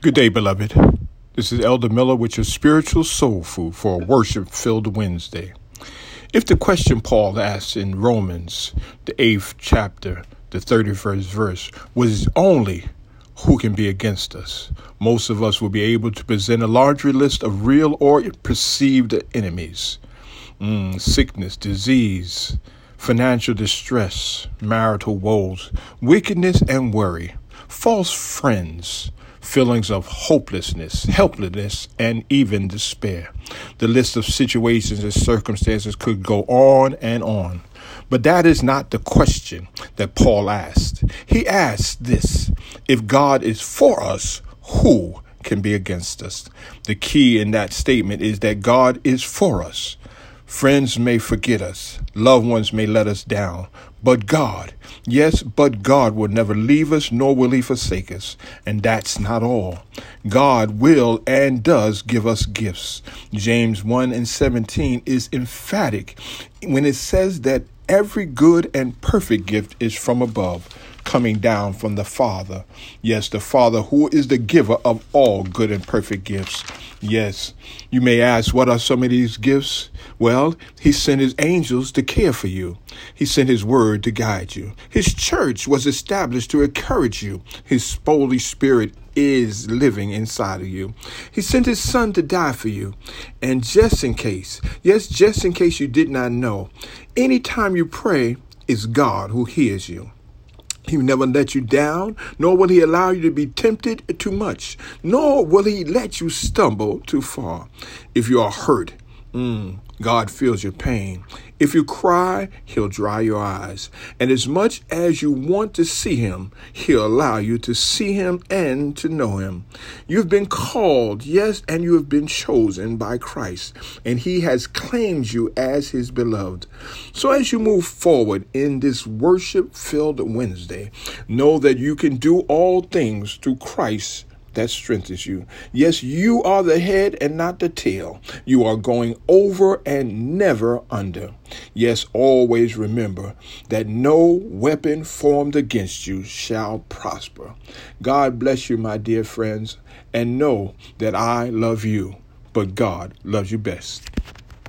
Good day, beloved. This is Elder Miller with your spiritual soul food for a worship filled Wednesday. If the question Paul asks in Romans, the eighth chapter, the 31st verse, was only who can be against us, most of us will be able to present a larger list of real or perceived enemies mm, sickness, disease, financial distress, marital woes, wickedness and worry, false friends feelings of hopelessness, helplessness, and even despair. The list of situations and circumstances could go on and on. But that is not the question that Paul asked. He asked this If God is for us, who can be against us? The key in that statement is that God is for us. Friends may forget us, loved ones may let us down, but God, yes, but God will never leave us nor will he forsake us. And that's not all. God will and does give us gifts. James 1 and 17 is emphatic when it says that every good and perfect gift is from above coming down from the Father. Yes, the Father who is the giver of all good and perfect gifts. Yes, you may ask, what are some of these gifts? Well, He sent His angels to care for you. He sent His word to guide you. His church was established to encourage you. His Holy Spirit is living inside of you. He sent his son to die for you. And just in case, yes, just in case you did not know, anytime you pray, it's God who hears you. He will never let you down, nor will he allow you to be tempted too much, nor will he let you stumble too far. If you are hurt, mm, God feels your pain. If you cry, He'll dry your eyes. And as much as you want to see Him, He'll allow you to see Him and to know Him. You've been called, yes, and you have been chosen by Christ, and He has claimed you as His beloved. So as you move forward in this worship filled Wednesday, know that you can do all things through Christ that strengthens you. Yes, you are the head and not the tail. You are going over and never under. Yes, always remember that no weapon formed against you shall prosper. God bless you, my dear friends, and know that I love you, but God loves you best.